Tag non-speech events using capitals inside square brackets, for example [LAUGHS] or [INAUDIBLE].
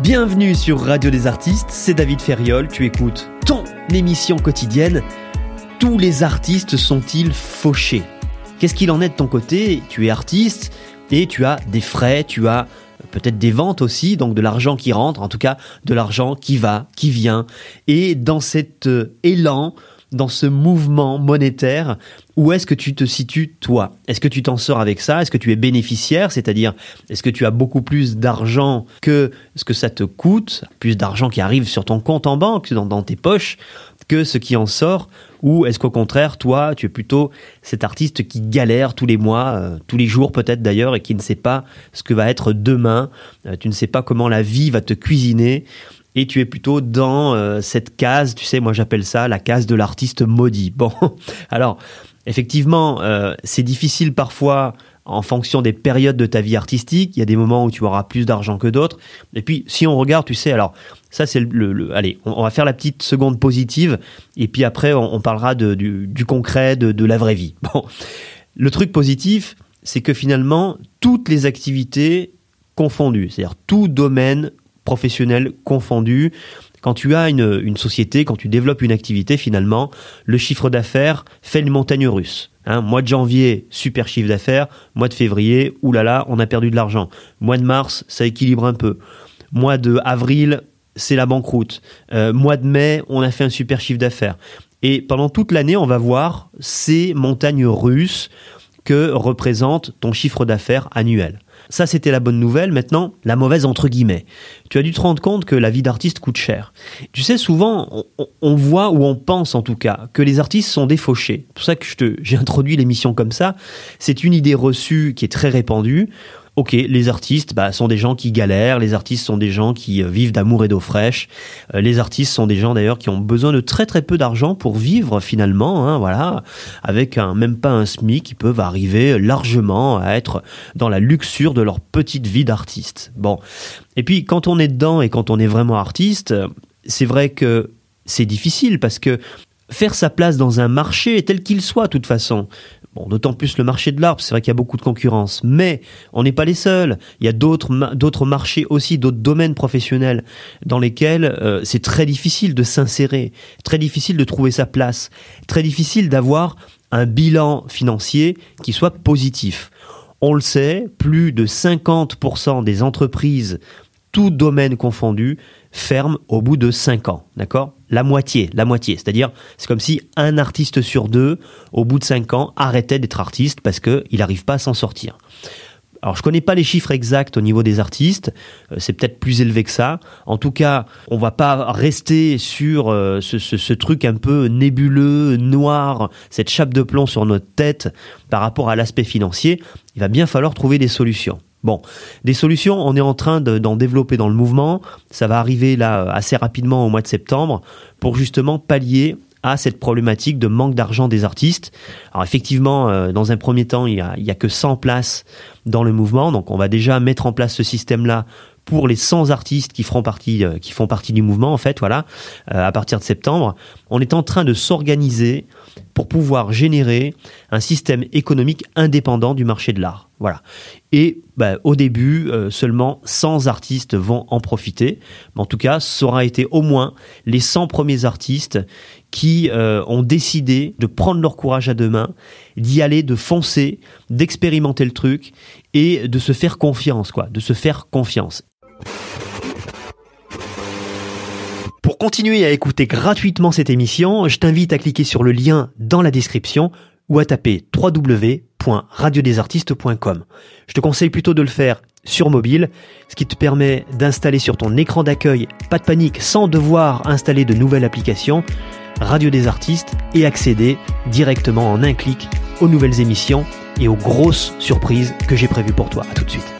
Bienvenue sur Radio des Artistes, c'est David Ferriol, tu écoutes ton émission quotidienne. Tous les artistes sont-ils fauchés? Qu'est-ce qu'il en est de ton côté? Tu es artiste et tu as des frais, tu as peut-être des ventes aussi, donc de l'argent qui rentre, en tout cas de l'argent qui va, qui vient. Et dans cet euh, élan, dans ce mouvement monétaire, où est-ce que tu te situes toi? Est-ce que tu t'en sors avec ça? Est-ce que tu es bénéficiaire? C'est-à-dire, est-ce que tu as beaucoup plus d'argent que ce que ça te coûte? Plus d'argent qui arrive sur ton compte en banque, dans, tes poches, que ce qui en sort? Ou est-ce qu'au contraire, toi, tu es plutôt cet artiste qui galère tous les mois, euh, tous les jours peut-être d'ailleurs, et qui ne sait pas ce que va être demain? Euh, Tu ne sais pas comment la vie va te cuisiner? Et tu es plutôt dans euh, cette case, tu sais, moi j'appelle ça la case de l'artiste maudit. [LAUGHS] Bon, alors effectivement, euh, c'est difficile parfois en fonction des périodes de ta vie artistique. Il y a des moments où tu auras plus d'argent que d'autres. Et puis, si on regarde, tu sais, alors ça c'est le, allez, on, va faire la petite seconde positive, et puis après on, parlera du, concret, de, de la vraie vie. [LAUGHS] Bon, le truc positif, c'est que finalement toutes les activités confondues, c'est-à-dire tout domaine professionnels confondus. Quand tu as une, société, quand tu développes une activité, finalement, le chiffre d'affaires fait une montagne russe. Hein, mois de janvier, super chiffre d'affaires. Mois de février, oulala, on a perdu de l'argent. Mois de mars, ça équilibre un peu. Mois de avril, c'est la banqueroute. Euh, mois de mai, on a fait un super chiffre d'affaires. Et pendant toute l'année, on va voir ces montagnes russes que représente ton chiffre d'affaires annuel. Ça, c'était la bonne nouvelle. Maintenant, la mauvaise entre guillemets. Tu as dû te rendre compte que la vie d'artiste coûte cher. Tu sais, souvent, on, voit ou on pense en tout cas que les artistes sont des fauchés. C'est pour ça que [LAUGHS] j'ai introduit l'émission comme ça. C'est une idée reçue qui est très répandue ok, les artistes bah, sont des gens qui galèrent, les artistes sont des gens qui euh, vivent d'amour et d'eau fraîche, euh, les artistes sont des gens d'ailleurs qui ont besoin de très très peu d'argent pour vivre finalement, hein, voilà, avec un, même pas un SMIC, qui peuvent arriver largement à être dans la luxure de leur petite vie d'artiste. Bon, et puis quand on est dedans et quand on est vraiment artiste, c'est vrai que c'est difficile parce que faire sa place dans un marché tel qu'il soit de toute façon. Bon, d'autant plus le marché de l'art, c'est vrai qu'il y a beaucoup de concurrence, mais on n'est pas les seuls. Il y a d'autres d'autres marchés aussi, d'autres domaines professionnels dans lesquels euh, c'est très difficile de s'insérer, très difficile de trouver sa place, très difficile d'avoir un bilan financier qui soit positif. On le sait, plus de 50% des entreprises, tout domaine confondu, ferment au bout de 5 ans. D'accord? La moitié, la moitié. C'est-à-dire, c'est comme si un artiste sur deux, au bout de 5 ans, arrêtait d'être artiste parce qu'il n'arrive pas à s'en sortir. Alors je connais pas les chiffres exacts au niveau des artistes, euh, c'est peut-être plus élevé que ça. En tout cas, on va pas rester sur euh, ce, ce, truc un peu nébuleux, noir, cette chape de plomb sur notre tête par rapport à l'aspect financier. Il va bien falloir trouver des solutions. Bon, des solutions, on est en train d'en développer dans le mouvement. Ça va arriver là assez rapidement au mois de septembre pour justement pallier à cette problématique de manque d'argent des artistes. Alors effectivement, euh, dans un premier temps, il y a, que 100 places dans le mouvement, donc on va déjà mettre en place ce système-là pour les 100 artistes euh, qui font partie du mouvement, en fait, voilà, euh, à partir de septembre. On est en train de s'organiser pour pouvoir générer un système économique indépendant du marché de l'art. Voilà. Et bah, au début, euh, seulement 100 artistes vont en profiter. Mais en tout cas, ça aura été au moins les 100 premiers artistes qui ont décidé de prendre leur courage à deux mains, d'y aller, de foncer, d'expérimenter le truc et de se faire confiance, quoi, de se faire confiance. Pour continuer à écouter gratuitement cette émission, je t'invite à cliquer sur le lien dans la description ou à taper www.radiodesartistes.com. Je te conseille plutôt de le faire sur mobile, ce qui te permet d'installer sur ton écran d'accueil, pas de panique, sans devoir installer de nouvelles applications, Radio des Artistes et accéder directement en un clic aux nouvelles émissions et aux grosses surprises que j'ai prévues pour toi. À tout de suite.